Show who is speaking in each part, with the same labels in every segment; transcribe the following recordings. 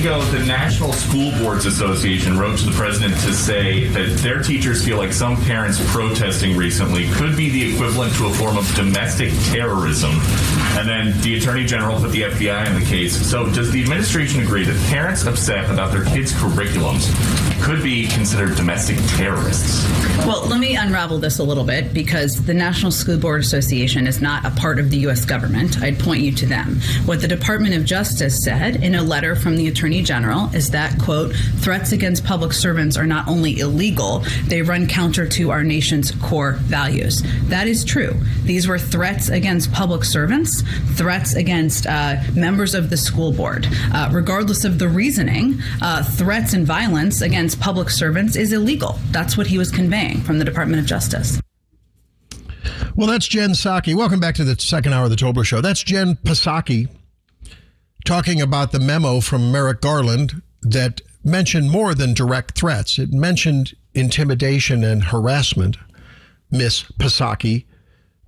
Speaker 1: ago, the National School Boards Association wrote to the president to say that their teachers feel like some parents protesting recently could be the equivalent to a form of domestic terrorism. And then the Attorney General put the FBI in the case. So, does the administration agree that parents upset about their kids' curriculums could be considered domestic terrorists?
Speaker 2: Well, let me unravel this a little bit because the National School Board Association is not a part of the U.S. government. I'd point you to them. What the Department of Justice said in a letter from the Attorney General is that, quote, threats against public servants are not only illegal, they run counter to our nation's core values. That is true. These were threats against public servants, threats against uh, members of the school board. Uh, regardless of the reasoning, uh, threats and violence against public servants is illegal. That's what he was conveying from the Department of Justice.
Speaker 3: Well, that's Jen Psaki. Welcome back to the second hour of the Tobler Show. That's Jen Psaki talking about the memo from Merrick Garland that mentioned more than direct threats. It mentioned intimidation and harassment. Miss Psaki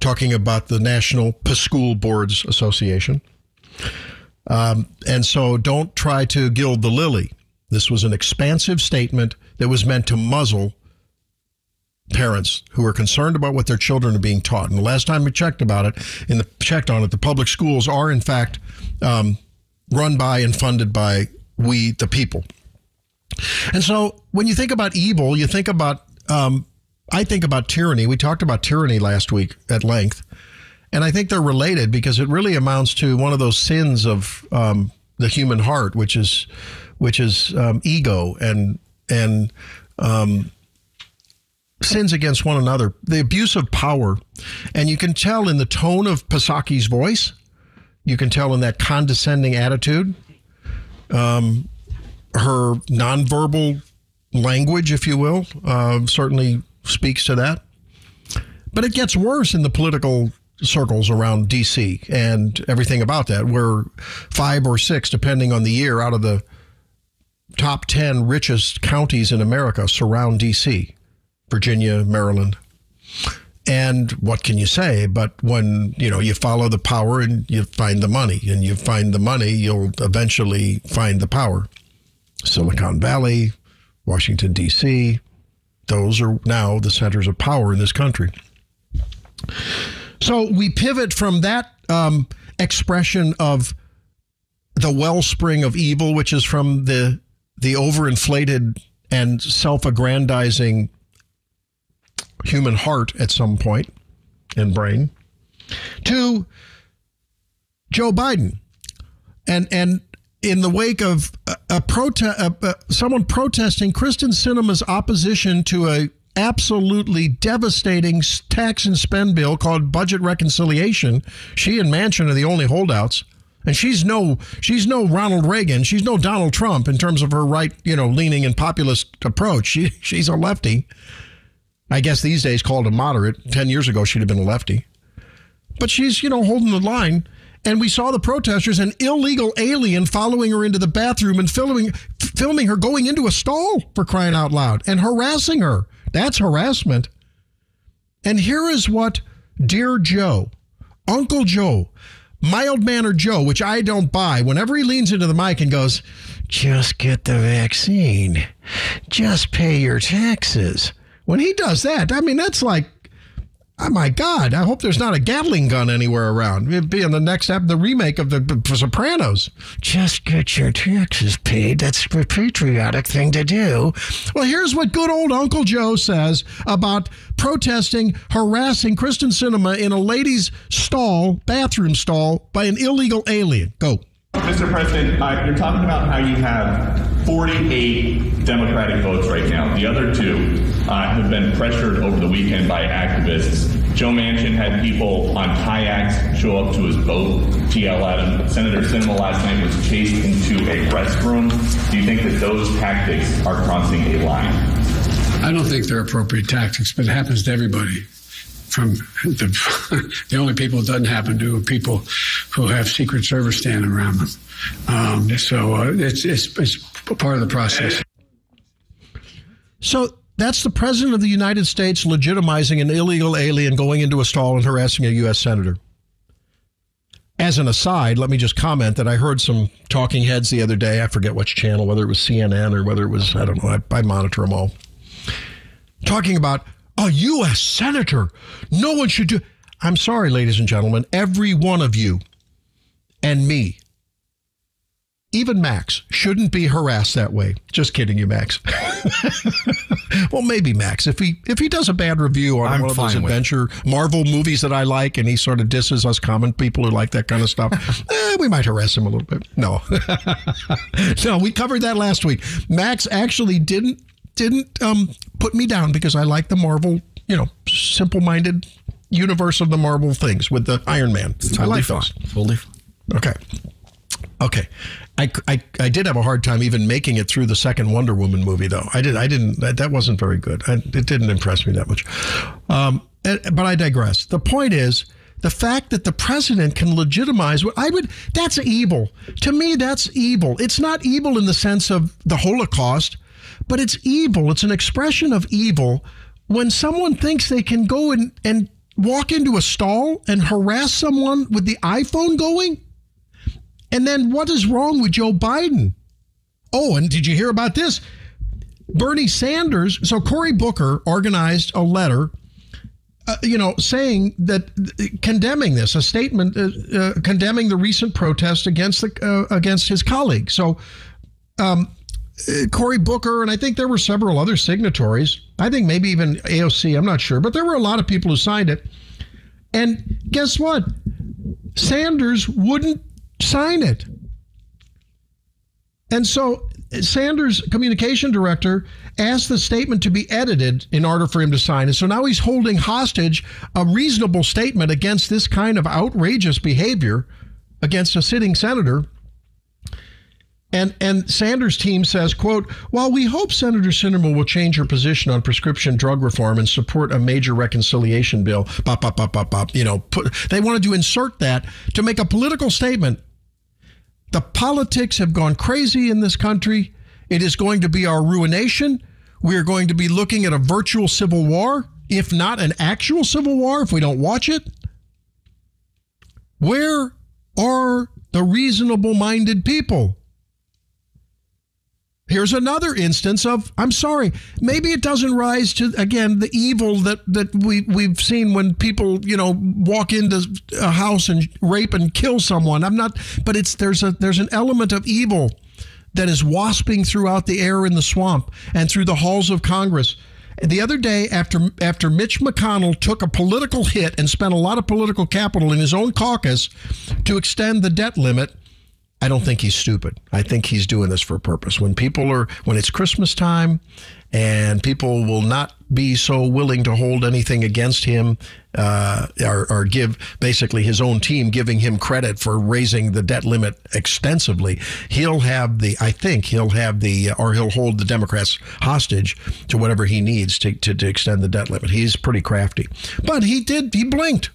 Speaker 3: talking about the National School Boards Association. Um, and so don't try to gild the lily. This was an expansive statement that was meant to muzzle parents who are concerned about what their children are being taught. And the last time we checked about it, in the checked on it, the public schools are in fact um, run by and funded by we the people. And so when you think about evil, you think about um, I think about tyranny. We talked about tyranny last week at length, and I think they're related because it really amounts to one of those sins of um, the human heart, which is which is um, ego and and um, sins against one another, the abuse of power. And you can tell in the tone of Psaki's voice, you can tell in that condescending attitude, um, her nonverbal language, if you will, uh, certainly speaks to that. But it gets worse in the political circles around DC and everything about that, where five or six, depending on the year, out of the top 10 richest counties in America surround DC. Virginia, Maryland. And what can you say? But when you know you follow the power and you find the money, and you find the money, you'll eventually find the power. Silicon Valley, Washington D.C. Those are now the centers of power in this country. So we pivot from that um, expression of the wellspring of evil, which is from the the overinflated and self-aggrandizing human heart at some point and brain to Joe Biden. And and in the wake of a, a protest, someone protesting Kyrsten Sinema's opposition to a absolutely devastating tax and spend bill called budget reconciliation. She and Manchin are the only holdouts. And she's no she's no Ronald Reagan. She's no Donald Trump in terms of her right, you know, leaning and populist approach. She she's a lefty. I guess these days called a moderate. 10 years ago, she'd have been a lefty. But she's, you know, holding the line. And we saw the protesters, an illegal alien following her into the bathroom and filming, filming her going into a stall for crying out loud and harassing her. That's harassment. And here is what Dear Joe, Uncle Joe, mild mannered Joe, which I don't buy, whenever he leans into the mic and goes, just get the vaccine, just pay your taxes. When he does that, I mean, that's like, oh my God, I hope there's not a Gatling gun anywhere around. It'd be in the next the remake of the Sopranos. Just get your taxes paid. That's a patriotic thing to do. Well, here's what good old Uncle Joe says about protesting, harassing Kyrsten Sinema in a ladies' stall, bathroom stall, by an illegal alien. Go.
Speaker 1: Mr. President, uh, you're talking about how you have 48 Democratic votes right now. The other two uh, have been pressured over the weekend by activists. Joe Manchin had people on kayaks show up to his boat, TL at him. Senator Sinema last night was chased into a restroom. Do you think that those tactics are crossing a line?
Speaker 4: I don't think they're appropriate tactics, but it happens to everybody from the, the only people it doesn't happen to are people who have Secret Service standing around them. Um, so uh, it's, it's, it's part of the process.
Speaker 3: So that's the president of the United States legitimizing an illegal alien going into a stall and harassing a U.S. senator. as an aside, let me just comment that I heard some talking heads the other day. I forget which channel, whether it was CNN or whether it was, I don't know, I, I monitor them all. Talking about a U.S. senator. No one should do. I'm sorry, ladies and gentlemen, every one of you and me, even Max, shouldn't be harassed that way. Just kidding you, Max. well, maybe Max, if he if he does a bad review on
Speaker 5: I'm
Speaker 3: one of those
Speaker 5: fine with it.
Speaker 3: adventure Marvel movies that I like, and he sort of disses us common people who like that kind of stuff, eh, we might harass him a little bit. No, no, we covered that last week. Max actually didn't didn't um, put me down because I like the Marvel, you know, simple-minded universe of the Marvel things with the Iron Man. I
Speaker 5: Totally
Speaker 3: like
Speaker 5: fine.
Speaker 3: those.
Speaker 5: Totally fine.
Speaker 3: Okay. Okay. I, I, I did have a hard time even making it through the second Wonder Woman movie, though. I did. I didn't. That, that wasn't very good. I, it didn't impress me that much. Um, eh, but I digress. The point is the fact that the president can legitimize what I would. That's evil. To me, that's evil. It's not evil in the sense of the Holocaust, but it's evil. It's an expression of evil when someone thinks they can go and, and walk into a stall and harass someone with the iPhone going. And then what is wrong with Joe Biden? Oh, and did you hear about this? Bernie Sanders. So Cory Booker organized a letter, uh, you know, saying that condemning this, a statement uh, uh, condemning the recent protest against the uh, against his colleague. So. Um, Uh, Cory Booker, and I think there were several other signatories. I think maybe even AOC, I'm not sure, but there were a lot of people who signed it. And guess what? Sanders wouldn't sign it. And so Sanders' communication director asked the statement to be edited in order for him to sign it. So now he's holding hostage a reasonable statement against this kind of outrageous behavior against a sitting senator. And and Sanders' team says, quote, while we hope Senator Sinema will change her position on prescription drug reform and support a major reconciliation bill, you know, put, they wanted to insert that to make a political statement. The politics have gone crazy in this country. It is going to be our ruination. We are going to be looking at a virtual civil war, if not an actual civil war, if we don't watch it. Where are the reasonable minded people? Here's another instance of I'm sorry, maybe it doesn't rise to again the evil that that we we've seen when people, you know, walk into a house and rape and kill someone. I'm not but it's there's a there's an element of evil that is wasping throughout the air in the swamp and through the halls of Congress. The other day, after after Mitch McConnell took a political hit and spent a lot of political capital in his own caucus to extend the debt limit, I don't think he's stupid. I think he's doing this for a purpose. When people are, when it's Christmas time and people will not be so willing to hold anything against him uh, or, or give basically his own team giving him credit for raising the debt limit extensively, he'll have the, I think he'll have the, or he'll hold the Democrats hostage to whatever he needs to, to, to extend the debt limit. He's pretty crafty. But he did, he blinked.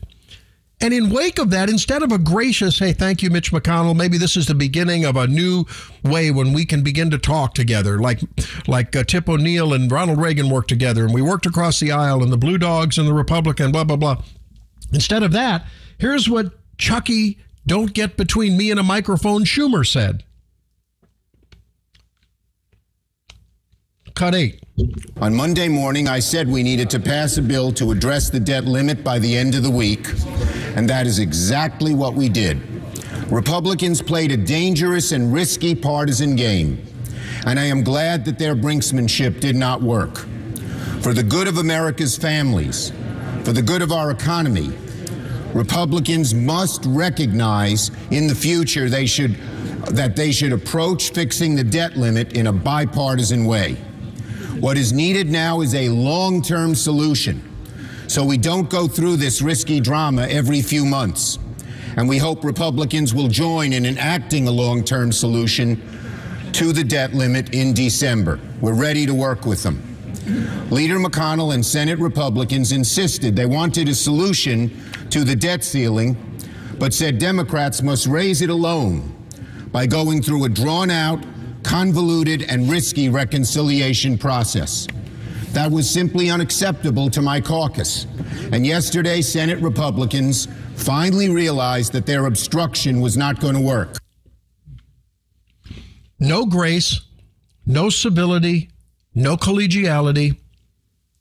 Speaker 3: And in wake of that, instead of a gracious, hey, thank you, Mitch McConnell, maybe this is the beginning of a new way when we can begin to talk together, like like uh, Tip O'Neill and Ronald Reagan worked together, and we worked across the aisle, and the Blue Dogs and the Republican, blah blah blah. Instead of that, here's what Chucky, don't get between me and a microphone, Schumer said. Cut eight.
Speaker 6: On Monday morning, I said we needed to pass a bill to address the debt limit by the end of the week, and that is exactly what we did. Republicans played a dangerous and risky partisan game, and I am glad that their brinksmanship did not work. For the good of America's families, for the good of our economy, Republicans must recognize in the future they should that they should approach fixing the debt limit in a bipartisan way. What is needed now is a long term solution so we don't go through this risky drama every few months. And we hope Republicans will join in enacting a long term solution to the debt limit in December. We're ready to work with them. Leader McConnell and Senate Republicans insisted they wanted a solution to the debt ceiling, but said Democrats must raise it alone by going through a drawn out, convoluted, and risky reconciliation process. That was simply unacceptable to my caucus. And yesterday, Senate Republicans finally realized that their obstruction was not going to work.
Speaker 3: No grace, no civility, no collegiality,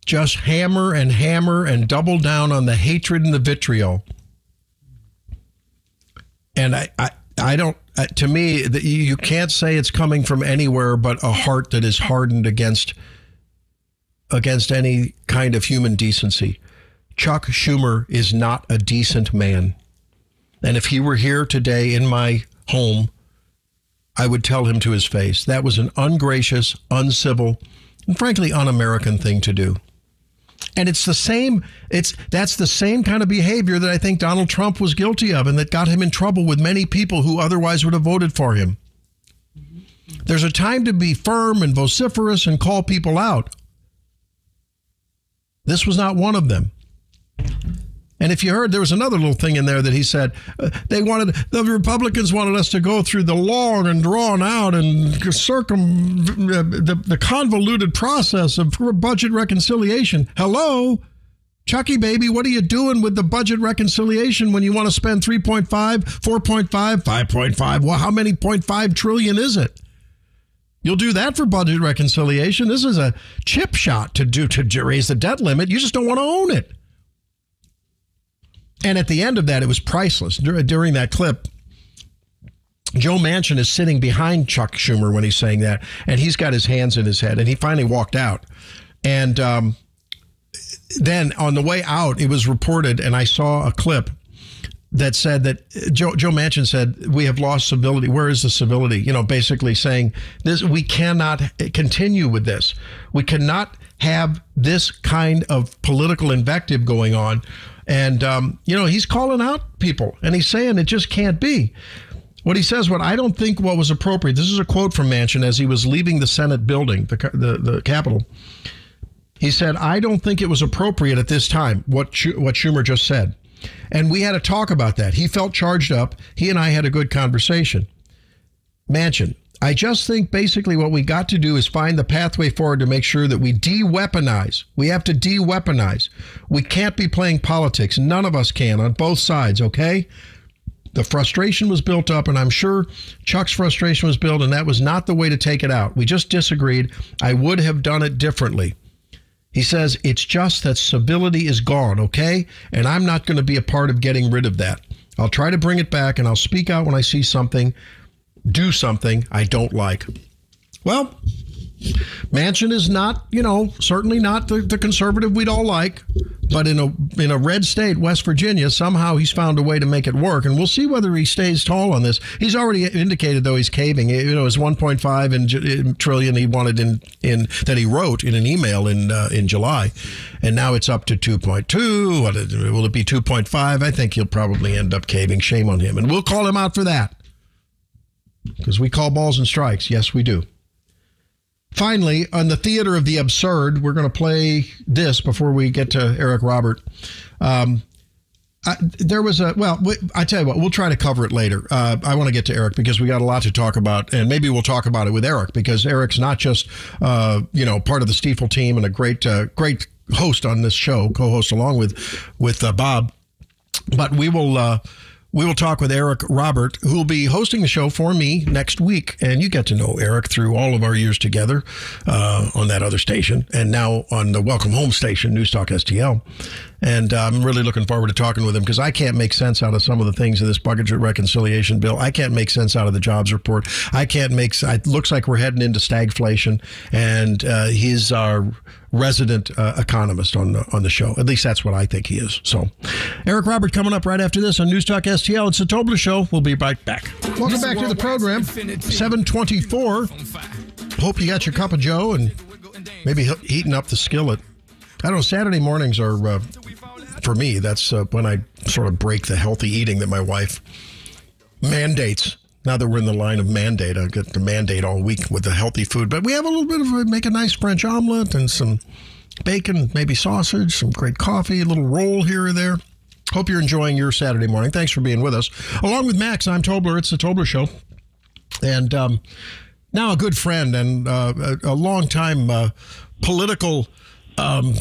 Speaker 3: just hammer and hammer and double down on the hatred and the vitriol. And I, I, I don't. Uh, to me, that you, can't say it's coming from anywhere but a heart that is hardened against against any kind of human decency. Chuck Schumer is not a decent man. And if he were here today in my home, I would tell him to his face that was an ungracious, uncivil, and frankly un American thing to do. And it's the same, it's that's the same kind of behavior that I think Donald Trump was guilty of and that got him in trouble with many people who otherwise would have voted for him. There's a time to be firm and vociferous and call people out. This was not one of them. And if you heard, there was another little thing in there that he said uh, they wanted the Republicans wanted us to go through the long and drawn out and circum uh, the, the convoluted process of budget reconciliation. Hello, Chucky baby, what are you doing with the budget reconciliation when you want to spend 3.5, 4.5, 5.5? Well, how many 0.5 trillion is it? You'll do that for budget reconciliation. This is a chip shot to do to raise the debt limit. You just don't want to own it. And at the end of that, it was priceless. During that clip, Joe Manchin is sitting behind Chuck Schumer when he's saying that, and he's got his hands in his head, and he finally walked out. And um, then on the way out, it was reported, and I saw a clip that said that Joe, Joe Manchin said we have lost civility. Where is the civility? You know, basically saying this: we cannot continue with this. We cannot have this kind of political invective going on. And um, you know, he's calling out people, and he's saying it just can't be. What he says, what I don't think what was appropriate. This is a quote from Manchin as he was leaving the Senate building, the the, the Capitol. He said, "I don't think it was appropriate at this time." What what Schumer just said. And we had a talk about that. He felt charged up. He and I had a good conversation. Manchin, I just think basically what we got to do is find the pathway forward to make sure that we de weaponize. We have to de weaponize. We can't be playing politics. None of us can on both sides, okay? The frustration was built up, and I'm sure Chuck's frustration was built, and that was not the way to take it out. We just disagreed. I would have done it differently. He says, it's just that civility is gone, okay? And I'm not going to be a part of getting rid of that. I'll try to bring it back and I'll speak out when I see something, do something I don't like. Well, Manchin is not, you know, certainly not the, the conservative we'd all like, but in a in a red state, West Virginia, somehow he's found a way to make it work, and we'll see whether he stays tall on this. He's already indicated though he's caving. You know, his 1.5 trillion he wanted in in that he wrote in an email in uh, in July, and now it's up to 2.2. Will it be 2.5? I think he'll probably end up caving. Shame on him, and we'll call him out for that because we call balls and strikes. Yes, we do. Finally, on the theater of the absurd, we're going to play this before we get to Eric Robert. Um, I, there was a well. I tell you what, we'll try to cover it later. Uh, I want to get to Eric because we got a lot to talk about, and maybe we'll talk about it with Eric because Eric's not just uh, you know part of the Stifel team and a great uh, great host on this show, co-host along with with uh, Bob, but we will uh, we will talk with Eric Robert, who will be hosting the show for me next week. And you get to know Eric through all of our years together uh, on that other station and now on the Welcome Home station, News Talk STL. And uh, I'm really looking forward to talking with him because I can't make sense out of some of the things in this budget reconciliation bill. I can't make sense out of the jobs report. I can't make. It looks like we're heading into stagflation, and uh, he's our resident uh, economist on the on the show. At least that's what I think he is. So, Eric Robert coming up right after this on News Talk STL. It's the Tobler Show. We'll be right back. Welcome back to the program. 724. Hope you got your cup of Joe and maybe heating up the skillet. I don't know. Saturday mornings are uh, for me, that's uh, when I sort of break the healthy eating that my wife mandates. Now that we're in the line of mandate, I get to mandate all week with the healthy food. But we have a little bit of make a nice French omelet and some bacon, maybe sausage, some great coffee, a little roll here or there. Hope you're enjoying your Saturday morning. Thanks for being with us. Along with Max, I'm Tobler. It's the Tobler Show. And um, now a good friend and uh, a, a long time uh, political um,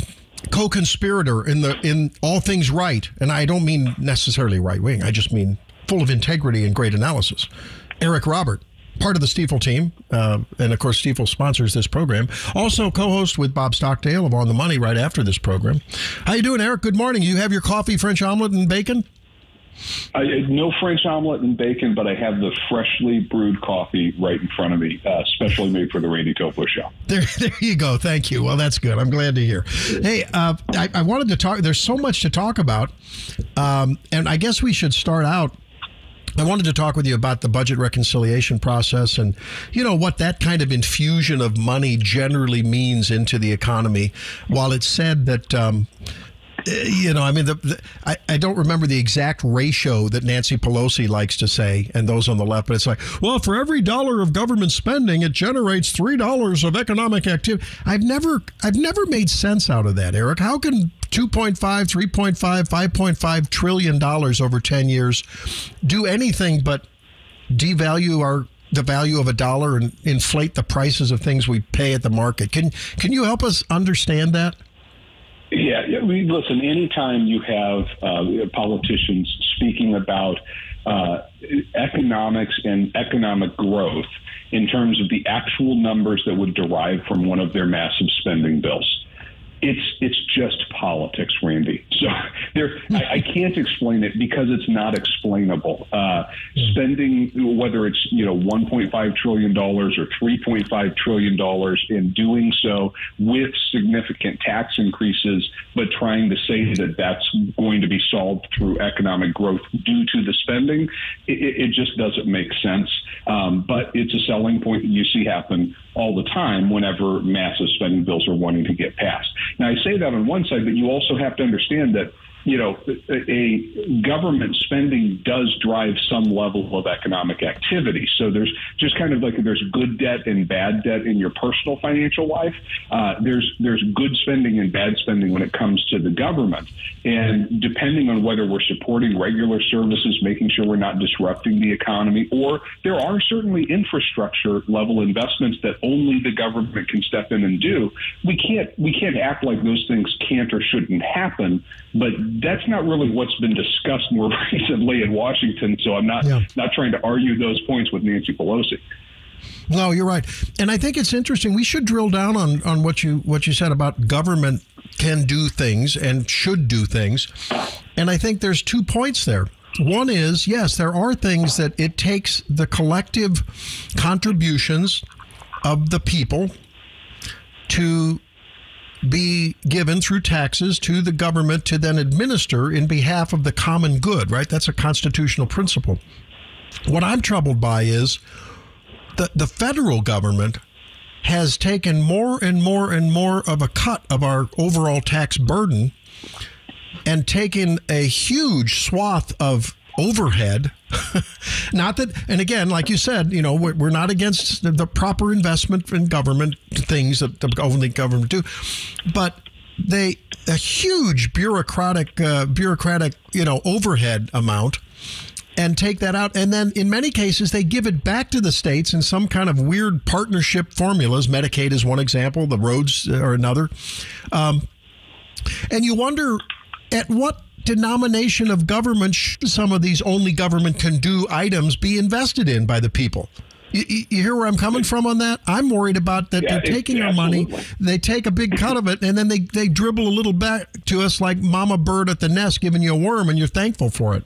Speaker 3: co-conspirator in the in all things right, and I don't mean necessarily right wing. I just mean full of integrity and great analysis. Eric Robert, part of the Stifel team, uh, and of course Stifel sponsors this program. Also co-host with Bob Stockdale of On the Money right after this program. How you doing, Eric? Good morning. You have your coffee, French omelet, and bacon.
Speaker 5: I, no French omelet and bacon, but I have the freshly brewed coffee right in front of me, uh, specially made for the Randy Tobler show.
Speaker 3: There, there you go. Thank you. Well, that's good. I'm glad to hear. Hey, uh, I, I, wanted to talk. There's so much to talk about, um, and I guess we should start out. I wanted to talk with you about the budget reconciliation process and, you know, what that kind of infusion of money generally means into the economy. While it's said that, um, Uh, you know, I mean, the, the, I, I don't remember the exact ratio that Nancy Pelosi likes to say, and those on the left, but it's like, well, for every dollar of government spending, it generates three dollars of economic activity. I've never, I've never made sense out of that, Eric. How can 2.5, 3.5, 5.5 trillion dollars over 10 years do anything but devalue our the value of a dollar and inflate the prices of things we pay at the market? Can can you help us understand that?
Speaker 5: Yeah, listen, anytime you have uh, politicians speaking about uh, economics and economic growth in terms of the actual numbers that would derive from one of their massive spending bills, it's it's just politics, Randy. So there, I, I, can't explain it because it's not explainable. Uh, spending whether it's you know 1.5 trillion dollars or 3.5 trillion dollars, in doing so with significant tax increases, but trying to say that that's going to be solved through economic growth due to the spending, it, it just doesn't make sense. Um, but it's a selling point that you see happen all the time whenever massive spending bills are wanting to get passed. Now, I say that on one side, but you also have to understand that you know, a government spending does drive some level of economic activity. So there's just kind of like there's good debt and bad debt in your personal financial life. Uh, there's there's good spending and bad spending when it comes to the government, and depending on whether we're supporting regular services, making sure we're not disrupting the economy, or there are certainly infrastructure level investments that only the government can step in and do. We can't we can't act like those things can't or shouldn't happen, but that's not really what's been discussed more recently in Washington. So I'm not yeah. not trying to argue those points with Nancy Pelosi.
Speaker 3: No, you're right, and I think it's interesting. We should drill down on on what you what you said about government can do things and should do things, and I think there's two points there. One is yes, there are things that it takes the collective contributions of the people to be given through taxes to the government to then administer in behalf of the common good, right? That's a constitutional principle. What I'm troubled by is that the federal government has taken more and more and more of a cut of our overall tax burden and taken a huge swath of overhead. not that, and again, like you said, you know, we're, we're not against the, the, proper investment in government things that the only government do, but they a huge bureaucratic uh, bureaucratic you know overhead amount and take that out. And then in many cases they give it back to the states in some kind of weird partnership formulas. Medicaid is one example. The roads are another. Um, and you wonder at what denomination of government should some of these only government can do items be invested in by the people? You, you, hear where I'm coming from on that? I'm worried about that yeah, they're taking our money, they take a big cut of it, and then they, they dribble a little back to us like mama bird at the nest giving you a worm, and you're thankful for it.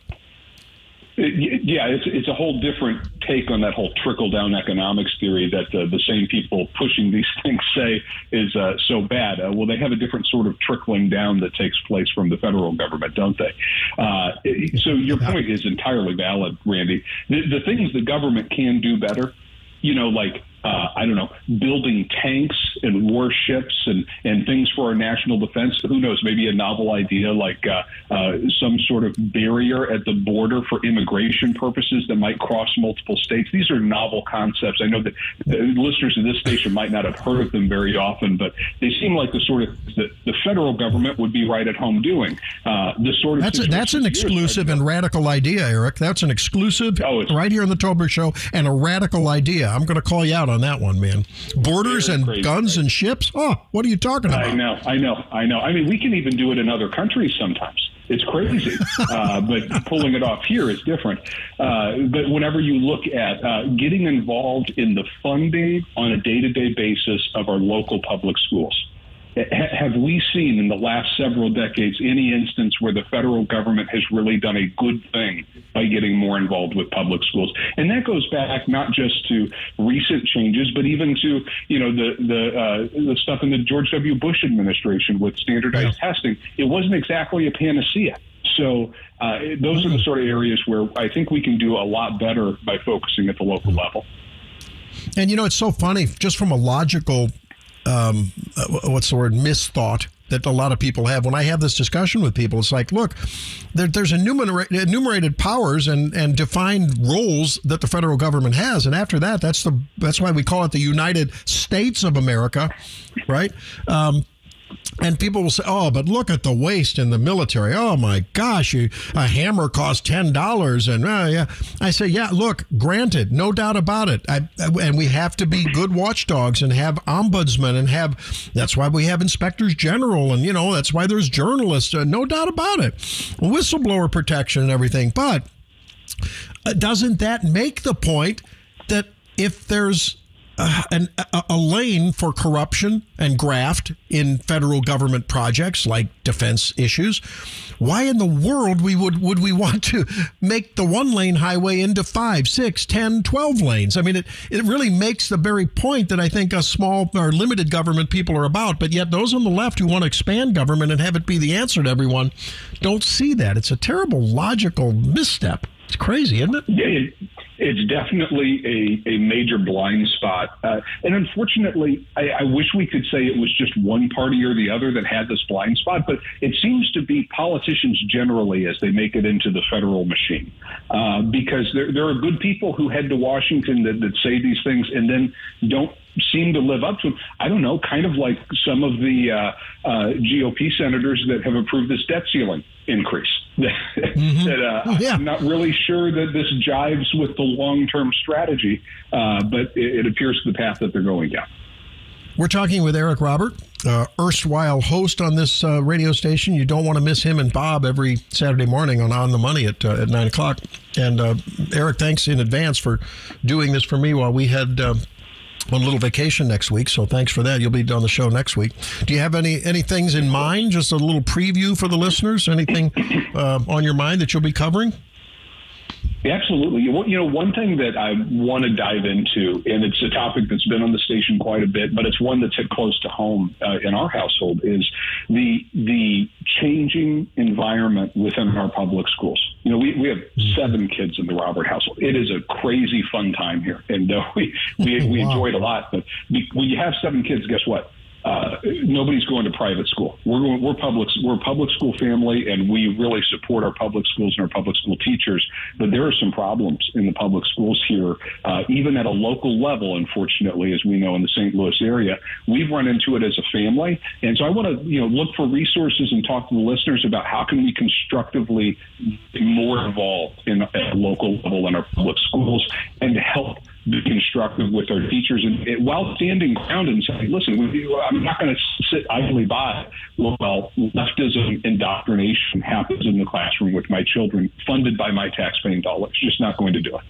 Speaker 5: Yeah, it's it's a whole different take on that whole trickle down economics theory that uh, the same people pushing these things say is uh, so bad. Uh, well, they have a different sort of trickling down that takes place from the federal government, don't they? Uh, so your point is entirely valid, Randy. The, the things the government can do better, you know, like uh, I don't know, building tanks and warships and, and things for our national defense. Who knows? Maybe a novel idea like uh, uh, some sort of barrier at the border for immigration purposes that might cross multiple states. These are novel concepts. I know that listeners of this station might not have heard of them very often, but they seem like the sort of that the federal government would be right at home doing. Uh, the sort of
Speaker 3: that's a, that's an exclusive and radical idea, Eric. That's an exclusive oh, right here on the Tobler Show and a radical idea. I'm going to call you out on on that one, man. Borders
Speaker 5: Very
Speaker 3: and
Speaker 5: crazy,
Speaker 3: guns
Speaker 5: right?
Speaker 3: and ships. Oh, what are you talking about?
Speaker 5: I know, I know, I know. I mean, we can even do it in other countries sometimes. It's crazy, uh, but pulling it off here is different. Uh, but whenever you look at uh, getting involved in the funding on a day-to-day basis of our local public schools, have we seen in the last several decades any instance where the federal government has really done a good thing by getting more involved with public schools? And that goes back not just to recent changes, but even to you know the the uh, the stuff in the George W. Bush administration with standardized testing. It wasn't exactly a panacea. So uh, those are the sort of areas where I think we can do a lot better by focusing at the local level.
Speaker 3: And you know, it's so funny, just from a logical, um, uh, what's the word, misthought that a lot of people have. When I have this discussion with people, it's like, look, there, there's enumerated, enumerated powers and, and defined roles that the federal government has, and after that, that's the that's why we call it the United States of America, right? Um, and people will say, "Oh, but look at the waste in the military. Oh my gosh, you, a hammer costs ten dollars." And uh, yeah, I say, "Yeah, look, granted, no doubt about it. I, and we have to be good watchdogs and have ombudsmen and have. That's why we have inspectors general, and you know that's why there's journalists. Uh, no doubt about it, whistleblower protection and everything. But uh, doesn't that make the point that if there's uh, an, a, a lane for corruption and graft in federal government projects like defense issues, why in the world we would would we want to make the one lane highway into five, six, ten, twelve lanes? I mean, it it really makes the very point that I think us small or limited government people are about. But yet those on the left who want to expand government and have it be the answer to everyone don't see that. It's a terrible logical misstep. It's crazy, isn't it?
Speaker 5: It, it's definitely a, a major blind spot. Uh, and unfortunately, I, I wish we could say it was just one party or the other that had this blind spot, but it seems to be politicians generally as they make it into the federal machine. Uh, because there, there are good people who head to Washington that, that say these things and then don't seem to live up to. I don't know, kind of like some of the uh, uh, GOP senators that have approved this debt ceiling increase. that uh,
Speaker 3: Yeah.
Speaker 5: I'm not really sure that this jives with the long-term strategy, uh, but it, it appears the path that they're going down.
Speaker 3: We're talking with Eric Robert, uh, erstwhile host on this uh, radio station. You don't want to miss him and Bob every Saturday morning on On the Money at, uh, at 9 o'clock. And uh, Eric, thanks in advance for doing this for me while we had uh, on a little vacation next week. So thanks for that. You'll be on the show next week. Do you have any, any things in mind? Just a little preview for the listeners? Anything uh, on your mind that you'll be covering?
Speaker 5: Absolutely. You know, one thing that I want to dive into, and it's a topic that's been on the station quite a bit, but it's one that's hit close to home uh, in our household, is the the changing environment within our public schools. You know, we, we have seven kids in the Robert household. It is a crazy fun time here, and uh, we we, we
Speaker 3: Wow.
Speaker 5: enjoy it a lot. But when you have seven kids, guess what? Uh, nobody's going to private school. We're going, we're public we're a public school family, and we really support our public schools and our public school teachers. But there are some problems in the public schools here, uh, even at a local level. Unfortunately, as we know in the St. Louis area, we've run into it as a family, and so I want to you know look for resources and talk to the listeners about how can we constructively be more involved in at a local level in our public schools and help constructive with our teachers and and while standing ground and saying, listen, I'm not going to sit idly by while leftism indoctrination happens in the classroom with my children, funded by my taxpaying dollars. Just not going to do it.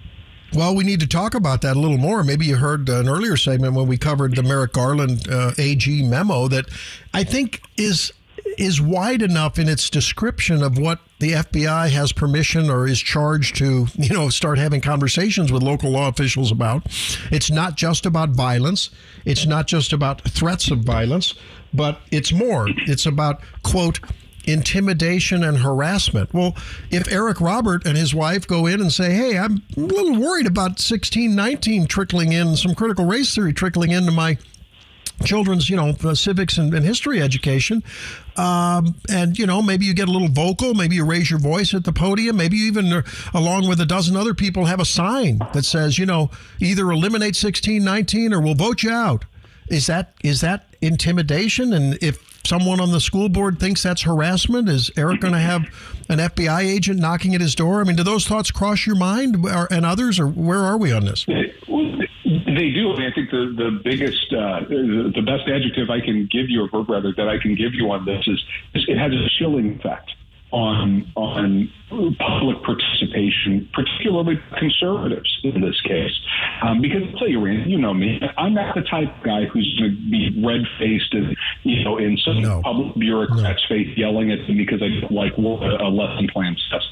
Speaker 3: Well, we need to talk about that a little more. Maybe you heard an earlier segment when we covered the Merrick Garland uh, AG memo that I think is is wide enough in its description of what the FBI has permission or is charged to, you know, start having conversations with local law officials about. It's not just about violence. It's not just about threats of violence, but it's more. It's about quote intimidation and harassment. Well, if Eric Robert and his wife go in and say, "Hey, I'm a little worried about 1619 trickling in, some critical race theory trickling into my children's, you know, uh, civics and, and history education. Um, and, you know, maybe you get a little vocal, maybe you raise your voice at the podium, maybe you even, uh, along with a dozen other people, have a sign that says, you know, either eliminate 1619 or we'll vote you out. Is that is that intimidation? And if someone on the school board thinks that's harassment, is Eric going to have an FBI agent knocking at his door? I mean, do those thoughts cross your mind or, and others, or where are we on this?
Speaker 5: They do, and I think the the biggest, uh, the best adjective I can give you, or verb rather, that I can give you on this is, is it has a chilling effect on on public participation, particularly conservatives in this case. Um, because I'll tell you, Randy, you know me, I'm not the type of guy who's going to be red faced and you know in some
Speaker 3: No.
Speaker 5: public bureaucrat's face yelling at them because I don't like what a lesson plan says.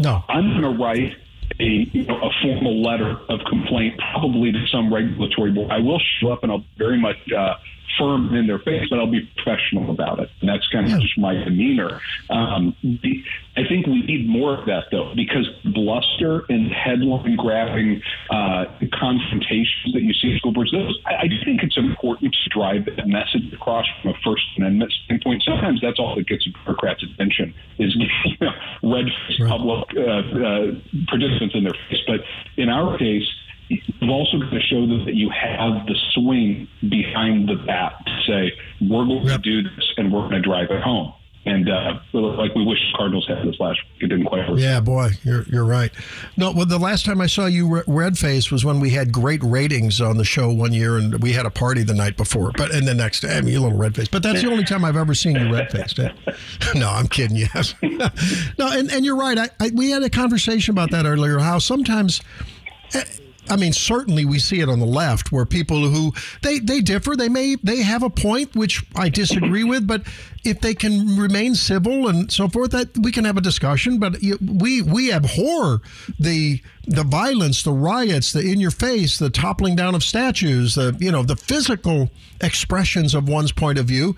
Speaker 3: No.
Speaker 5: I'm going to write a you know, a formal letter of complaint, probably to some regulatory board. I will show up and I'll very much uh, firm in their face, but I'll be professional about it. And that's kind of
Speaker 3: Yeah.
Speaker 5: just my demeanor. Um, the, I think we need more of that though, because bluster and headline grabbing uh, confrontations that you see in school boards, those I, I do think it's important to drive that message across from a First Amendment standpoint. Sometimes that's all that gets a bureaucrats' attention is you know, red public uh, uh, participants in their face. But in our case, you've also got to show them that you have the swing behind the bat to say, we're going to do this and we're going to drive it home. And uh, like we wish Cardinals had this last week, it didn't quite work.
Speaker 3: Yeah, boy, you're you're right. No, well, the last time I saw you red face was when we had great ratings on the show one year, and we had a party the night before. But and the next I mean, you little red face. But that's the only time I've ever seen you red faced. no, I'm kidding you. no, and and you're right. I, I we had a conversation about that earlier. How sometimes. eh, I mean, certainly we see it on the left where people who they they differ. They may they have a point which I disagree with, but if they can remain civil and so forth, that we can have a discussion. But we we abhor the the violence, the riots, the in your face, the toppling down of statues, the you know the physical expressions of one's point of view.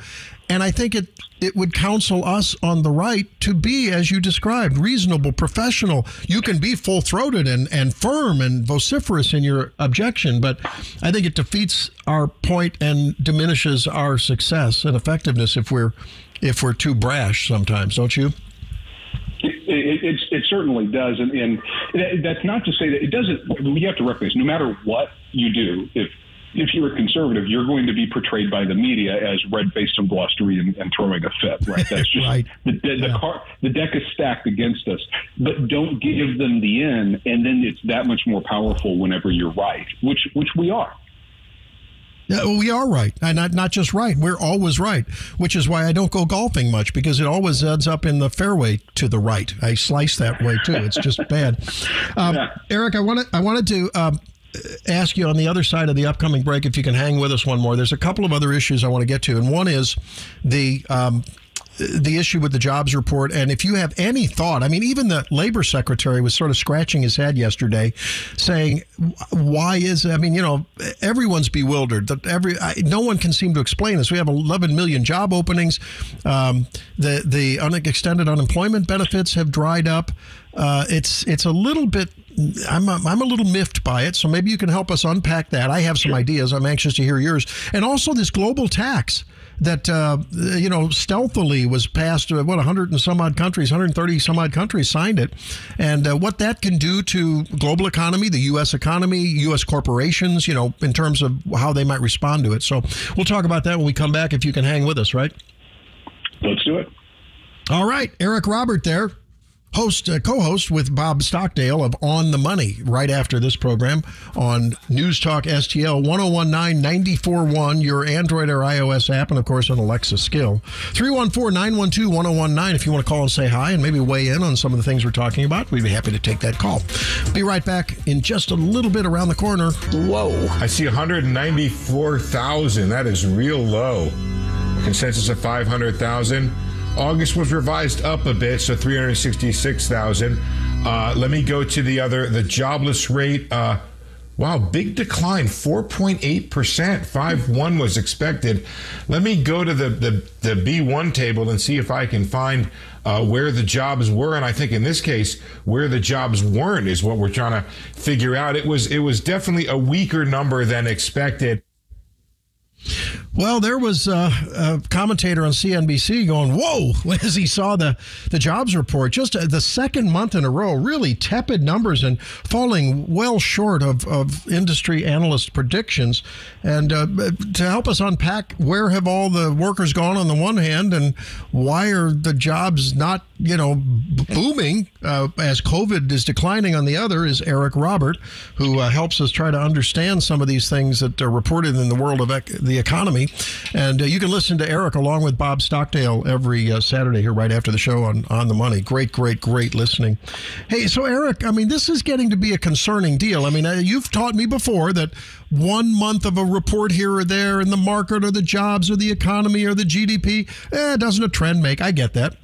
Speaker 3: And I think it it would counsel us on the right to be, as you described, reasonable, professional. You can be full throated and, and firm and vociferous in your objection, but I think it defeats our point and diminishes our success and effectiveness if we're if we're too brash sometimes, don't you?
Speaker 5: It, it, it, it certainly does, and, and that's not to say that it doesn't. We have to recognize, no matter what you do, if if you're a conservative, you're going to be portrayed by the media as red-faced and blustery and, and throwing a fit. Right? That's just
Speaker 3: Right.
Speaker 5: the, the, the, car, the deck is stacked against us. But don't give them the in, and then it's that much more powerful whenever you're right, which which we are.
Speaker 3: Yeah, we are right, and not not just right. We're always right, which is why I don't go golfing much because it always ends up in the fairway to the right. I slice that way too. It's just bad. Um, Eric, I wanted I wanted to. Um, ask you on the other side of the upcoming break if you can hang with us one more. There's a couple of other issues I want to get to, and one is the um, the issue with the jobs report. And if you have any thought, I mean, even the labor secretary was sort of scratching his head yesterday, saying, "Why is? I mean, you know, everyone's bewildered. That every I, no one can seem to explain this. We have 11 million job openings. Um, the the un- extended unemployment benefits have dried up. Uh, it's it's a little bit." I'm a, I'm a little miffed by it, so maybe you can help us unpack that. I have some ideas. I'm anxious to hear yours, and also this global tax that uh, you know stealthily was passed. Uh, what 100 and some odd countries, 130 some odd countries signed it, and uh, what that can do to global economy, the U.S. economy, U.S. corporations, you know, in terms of how they might respond to it. So we'll talk about that when we come back. If you can hang with us, right?
Speaker 5: Let's do it.
Speaker 3: All right, Eric Robert there, host, uh, co-host with Bob Stockdale of On the Money, right after this program on News Talk STL 1019-941, your Android or iOS app, and of course an Alexa skill. 314-912-1019 if you want to call and say hi and maybe weigh in on some of the things we're talking about. We'd be happy to take that call. Be right back in just a little bit around the corner.
Speaker 7: Whoa I see 194,000. That is real low. Consensus of 500,000. August was revised up a bit, so 366,000. Uh, let me go to the other, the jobless rate. Uh, wow, big decline, 4.8%. 5.1 was expected. Let me go to the, the, the B1 table and see if I can find uh, where the jobs were. And I think in this case, where the jobs weren't is what we're trying to figure out. It was, it was definitely a weaker number than expected.
Speaker 3: Well, there was uh, a commentator on CNBC going, "Whoa!" as he saw the the jobs report. Just uh, the second month in a row, really tepid numbers and falling well short of, of industry analyst predictions. And uh, to help us unpack where have all the workers gone on the one hand, and why are the jobs not you know, booming uh, as COVID is declining on the other is Eric Robert, who uh, helps us try to understand some of these things that are reported in the world of ec- the economy. And uh, you can listen to Eric along with Bob Stockdale every uh, Saturday here right after the show on On the Money. Great, great, great listening. Hey, so Eric, I mean, this is getting to be a concerning deal. I mean, uh, you've taught me before that one month of a report here or there in the market or the jobs or the economy or the GDP, eh, doesn't a trend make? I get that.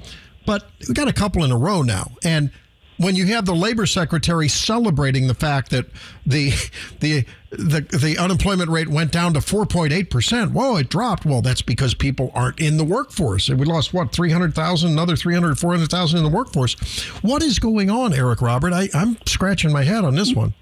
Speaker 3: But we got a couple in a row now. And when you have the labor secretary celebrating the fact that the the the, the unemployment rate went down to 4.8%. Whoa, it dropped. Well, that's because people aren't in the workforce. And we lost, what, 300,000, another 300, 400,000 in the workforce. What is going on, Eric Robert? I, I'm scratching my head on this one.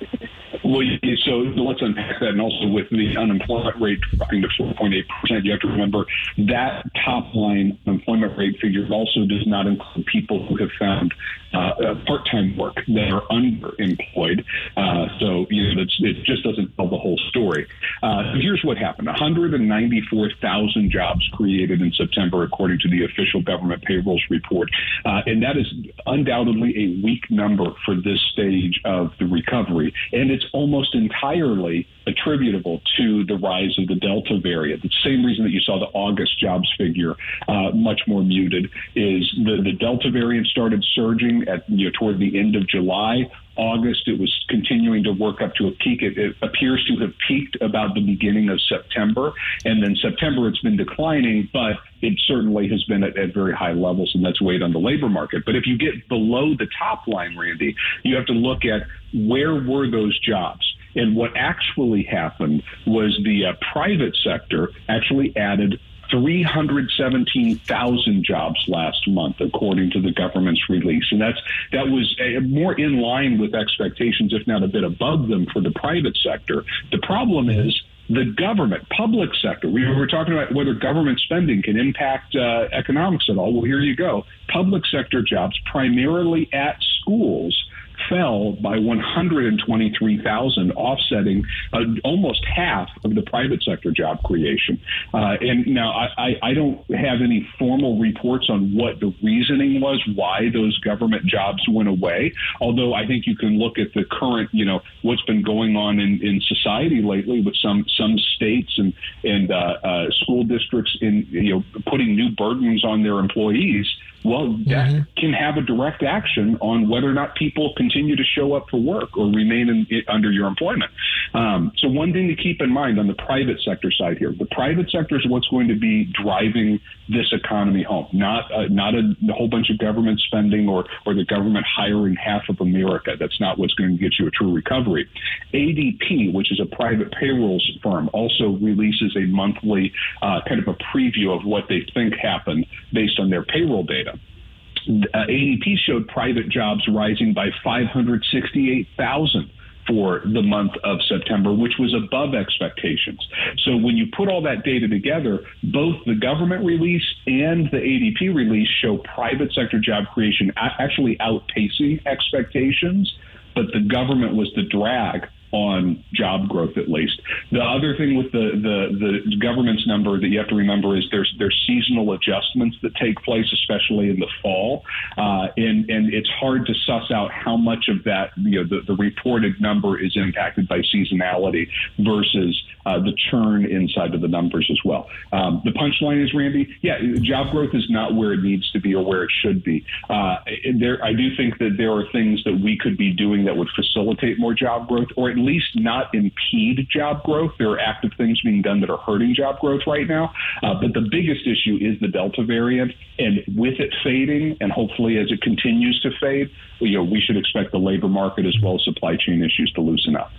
Speaker 5: Well, so let's unpack that. And also with the unemployment rate dropping to 4.8%, you have to remember that top line unemployment rate figure also does not include people who have found uh, part-time work that are underemployed. Uh, so you know, it just doesn't tell the whole story. Uh, here's what happened: 194,000 jobs created in September, according to the official government payrolls report, uh, and that is undoubtedly a weak number for this stage of the recovery, and it's almost entirely attributable to the rise of the Delta variant. The same reason that you saw the August jobs figure uh, much more muted is the, the Delta variant started surging at you know toward the end of July. August, it was continuing to work up to a peak. It, it, appears to have peaked about the beginning of September. And then September, it's been declining, but it certainly has been at, at, very high levels, and that's weighed on the labor market. But if you get below the top line, Randy, you have to look at where were those jobs? And what actually happened was the uh, private sector actually added 317,000 jobs last month, according to the government's release, and that's that was a, more in line with expectations, if not a bit above them, for the private sector. The problem is the government, public sector. We were talking about whether government spending can impact uh, economics at all. Well, here you go. Public sector jobs, primarily at schools fell by 123,000, offsetting uh, almost half of the private sector job creation. Uh, and now I, I, don't have any formal reports on what the reasoning was why those government jobs went away. Although I think you can look at the current, you know, what's been going on in, in society lately with some some states and and uh, uh school districts in you know putting new burdens on their employees well, that mm-hmm. can have a direct action on whether or not people continue to show up for work or remain in, under your employment. Um, so, one thing to keep in mind on the private sector side here, the private sector is what's going to be driving this economy home, not uh, not a, a, whole bunch of government spending or or the government hiring half of America. That's not what's going to get you a true recovery. ADP, which is a private payrolls firm, also releases a monthly uh, kind of a preview of what they think happened based on their payroll data. Uh, ADP showed private jobs rising by 568,000 for the month of September, which was above expectations. So when you put all that data together, both the government release and the ADP release show private sector job creation actually outpacing expectations, but the government was the drag on job growth at least. The other thing with the, the, the government's number that you have to remember is there's there's seasonal adjustments that take place, especially in the fall, uh, and and it's hard to suss out how much of that you know the, the reported number is impacted by seasonality versus uh, the churn inside of the numbers as well. Um, the punchline is, Randy, yeah, job growth is not where it needs to be or where it should be. Uh, there, I do think that there are things that we could be doing that would facilitate more job growth, or least not impede job growth. There are active things being done that are hurting job growth right now. Uh, but the biggest issue is the Delta variant, and with it fading, and hopefully as it continues to fade, you know, we should expect the labor market as well as supply chain issues to loosen up.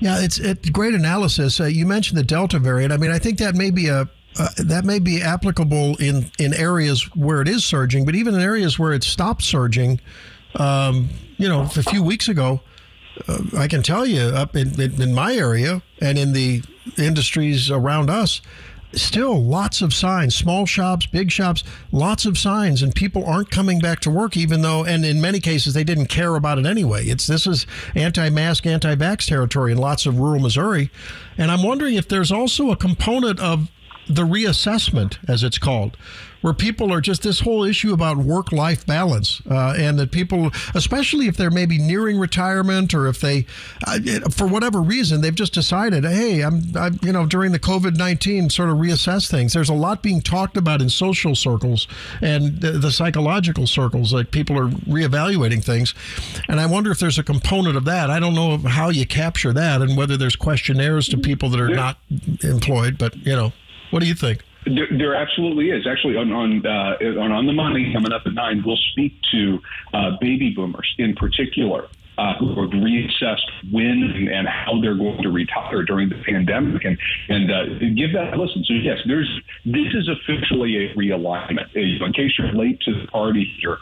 Speaker 3: Yeah, it's, it's great analysis. Uh, you mentioned the Delta variant. I mean, I think that may be a uh, that may be applicable in in areas where it is surging, but even in areas where it stopped surging. Um, you know, a few weeks ago, uh, I can tell you up in, in, in my area and in the industries around us, still lots of signs small shops big shops lots of signs and people aren't coming back to work even though and in many cases they didn't care about it anyway. It's this is anti-mask anti-vax territory in lots of rural missouri. And i'm wondering if there's also a component of the reassessment, as it's called, where people are just this whole issue about work life balance, uh, and that people, especially if they're maybe nearing retirement or if they, uh, for whatever reason, they've just decided, hey, I'm, I'm you know, during the COVID 19 sort of reassess things. There's a lot being talked about in social circles and the, the psychological circles, like people are reevaluating things. And I wonder if there's a component of that. I don't know how you capture that and whether there's questionnaires to people that are not employed, but, you know, what do you think?
Speaker 5: There, there, absolutely is. Actually, on on, uh, on on the money coming up at nine, we'll speak to uh, baby boomers in particular. Uh, who have reassessed when and, how they're going to retire during the pandemic, and and uh, give that a listen. So yes, there's this is officially a realignment. In case you're late to the party here,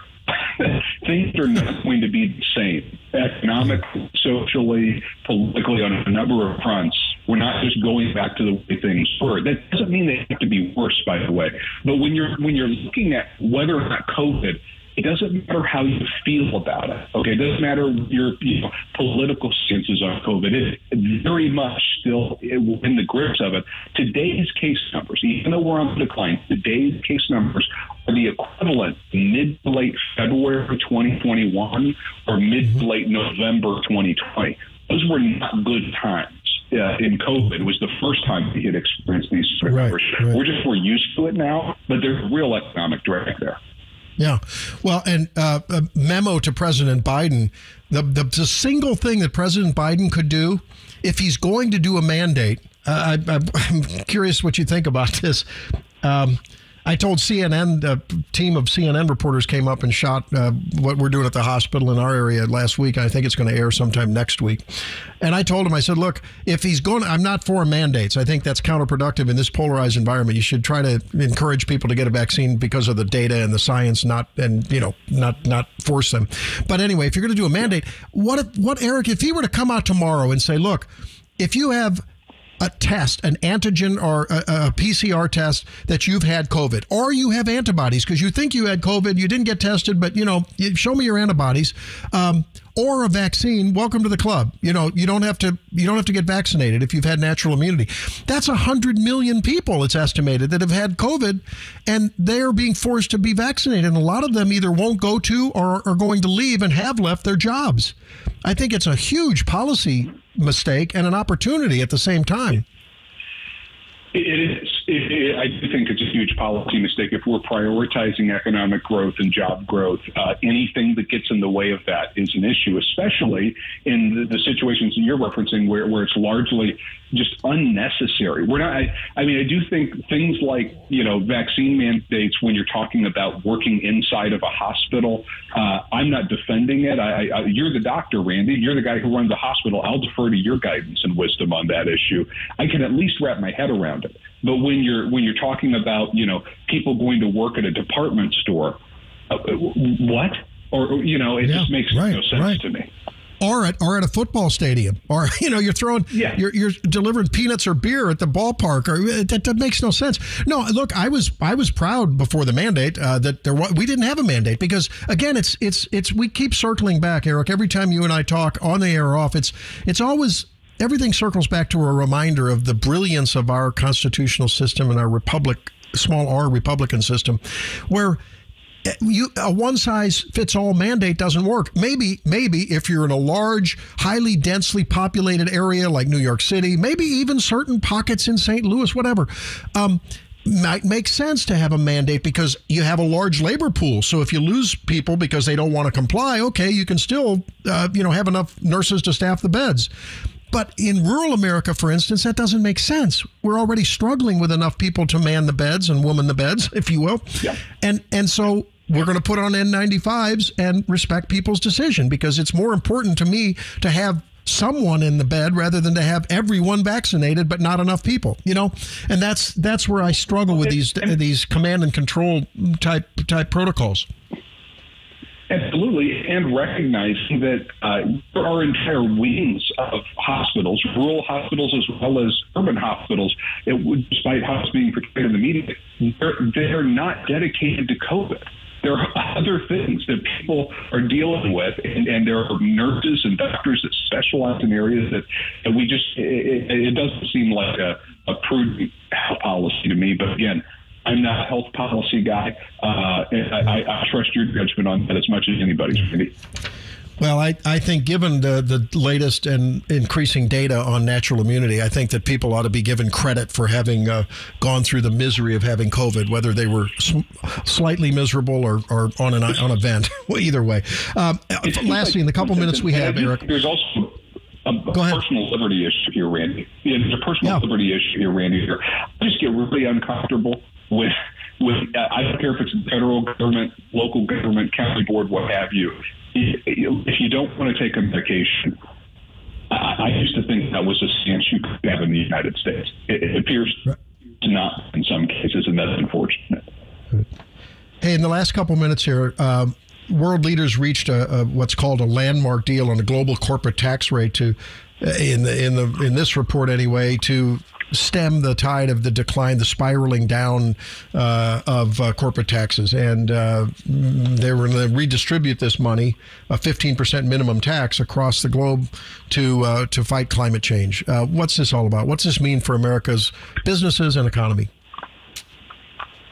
Speaker 5: things are not going to be the same economically, socially, politically on a number of fronts we're not just going back to the way things were. That doesn't mean they have to be worse, by the way. But when you're when you're looking at whether or not COVID it doesn't matter how you feel about it. Okay, it doesn't matter your you know, political stances on COVID. It very much still in the grips of it. Today's case numbers, even though we're on the decline, today's case numbers are the equivalent mid to late February 2021 or mid to late November 2020. Those were not good times uh, in COVID was the first time we had experienced these right, right. We're just more used to it now, but there's real economic drag there.
Speaker 3: Yeah, well, and uh, a memo to President Biden: the, the, the single thing that President Biden could do, if he's going to do a mandate, uh, I, am curious what you think about this. Um, I told CNN, the team of CNN reporters came up and shot uh, what we're doing at the hospital in our area last week. I think it's going to air sometime next week. And I told him, I said, look, if he's going, I'm not for mandates. I think that's counterproductive in this polarized environment. You should try to encourage people to get a vaccine because of the data and the science, not and you know, not not force them. But anyway, if you're going to do a mandate, what if, what Eric, if he were to come out tomorrow and say, look, if you have a test, an antigen or a, a, PCR test that you've had COVID, or you have antibodies because you think you had COVID, you didn't get tested, but you know, show me your antibodies, um, or a vaccine. Welcome to the club. You know, you don't have to you don't have to get vaccinated if you've had natural immunity. That's a hundred million people, it's estimated, that have had COVID, and they are being forced to be vaccinated. And a lot of them either won't go to or are going to leave and have left their jobs. I think it's a huge policy mistake and an opportunity at the same time.
Speaker 5: It is. It, it, I do think it's a huge policy mistake if we're prioritizing economic growth and job growth. Uh, anything that gets in the way of that is an issue, especially in the, the situations you're referencing where, where it's largely just unnecessary. We're not. I, I mean, I do think things like you know vaccine mandates when you're talking about working inside of a hospital. Uh, I'm not defending it. I, I, you're the doctor, Randy. You're the guy who runs the hospital. I'll defer to your guidance and wisdom on that issue. I can at least wrap my head around it. But when you're when you're talking about you know people going to work at a department store, uh, what? Or you know, it yeah, just makes right, no sense right. to me
Speaker 3: or at or at a football stadium, or you know, you're throwing, yeah. you're, you're delivering peanuts or beer at the ballpark, or that, that makes no sense. No, look, I was I was proud before the mandate uh, that there was, we didn't have a mandate because again, it's it's it's we keep circling back, Eric. Every time you and I talk on the air or off, it's it's always everything circles back to a reminder of the brilliance of our constitutional system and our republic, small r Republican system, where you, a one size fits all mandate doesn't work. Maybe, maybe if you're in a large, highly densely populated area like New York City, maybe even certain pockets in St. Louis, whatever. Um, might make sense to have a mandate because you have a large labor pool. So if you lose people because they don't want to comply, okay, you can still, uh, you know, have enough nurses to staff the beds. But in rural America, for instance, that doesn't make sense. We're already struggling with enough people to man the beds and woman the beds, if you will. Yeah. And and so we're going to put on N95s and respect people's decision because it's more important to me to have someone in the bed rather than to have everyone vaccinated but not enough people you know and that's that's where i struggle with these these command and control type type protocols
Speaker 5: Absolutely, and recognizing that uh, there are entire wings of hospitals, rural hospitals as well as urban hospitals, it, despite how it's being portrayed in the media, they're, they're not dedicated to COVID. there are other things that people are dealing with, and, and there are nurses and doctors that specialize in areas that, that we just it, it doesn't seem like a, a prudent policy to me. But again. I'm not a health policy guy. Uh, I, I, trust your judgment on that as much as anybody's. Really.
Speaker 3: Well, I, I think given the, the latest and increasing data on natural immunity, I think that people ought to be given credit for having uh, gone through the misery of having COVID, whether they were sm- slightly miserable or, or on an on a vent. well, either way. Um, lastly, in the couple minutes we have, Eric.
Speaker 5: There's also a, a personal liberty issue here, Randy. Yeah, there's a personal yeah. liberty issue here, Randy. Here, I just get really uncomfortable with with. Uh, I don't care if it's the federal government, local government, county board, what have you if you don't want to take a medication, I, used to think that was a stance you could have in the United States. It, it appears to not in some cases, and that's unfortunate.
Speaker 3: Hey, in the last couple minutes here, um, world leaders reached a, a, what's called a landmark deal on a global corporate tax rate to, in the in the in this report anyway, to stem the tide of the decline, the spiraling down uh, of uh, corporate taxes. And uh, they were going to redistribute this money, a 15% minimum tax across the globe to uh, to fight climate change. Uh, what's this all about? What's this mean for America's businesses and economy?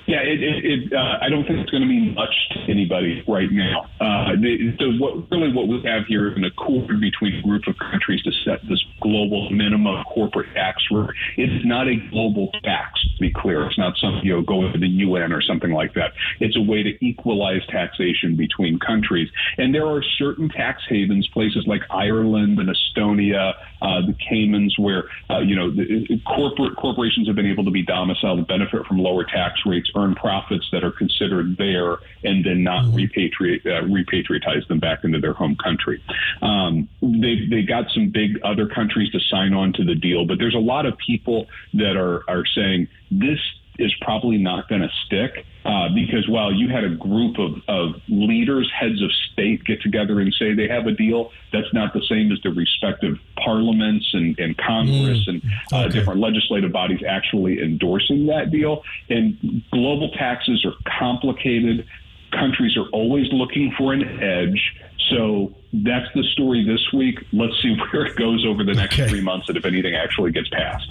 Speaker 5: Yeah, it, it, it uh, I don't think it's going to mean much to anybody right now. Uh, so what really what we have here is an accord between a group of countries to set this global minimum corporate tax rate. It's not a global tax, to be clear. It's not something you know go to the UN or something like that. It's a way to equalize taxation between countries. And there are certain tax havens, places like Ireland and Estonia, uh, the Caymans, where uh, you know the, corporate corporations have been able to be domiciled and benefit from lower tax rates earn profits that are considered there and then not mm-hmm. repatriate uh, repatriatize them back into their home country. Um, they they got some big other countries to sign on to the deal, but there's a lot of people that are are saying this is probably not going to stick uh, because while you had a group of, of leaders, heads of state get together and say they have a deal, that's not the same as the respective parliaments and, and Congress mm, and uh, okay. different legislative bodies actually endorsing that deal. And global taxes are complicated. Countries are always looking for an edge. So that's the story this week. Let's see where it goes over the next okay. three months and if anything actually gets passed.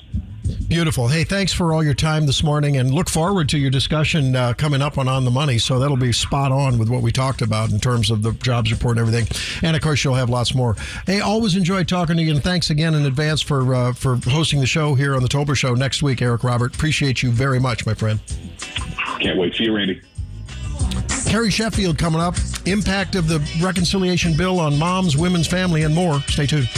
Speaker 3: Beautiful. Hey, thanks for all your time this morning and look forward to your discussion uh, coming up on On the Money. So that'll be spot on with what we talked about in terms of the jobs report and everything. And of course, you'll have lots more. Hey, always enjoy talking to you and thanks again in advance for uh, for hosting the show here on the Tobler Show next week, Eric Robert. Appreciate you very much, my friend.
Speaker 5: Can't wait. See you, Randy.
Speaker 3: Harry Sheffield coming up. Impact of the reconciliation bill on moms, women's family, and more. Stay tuned.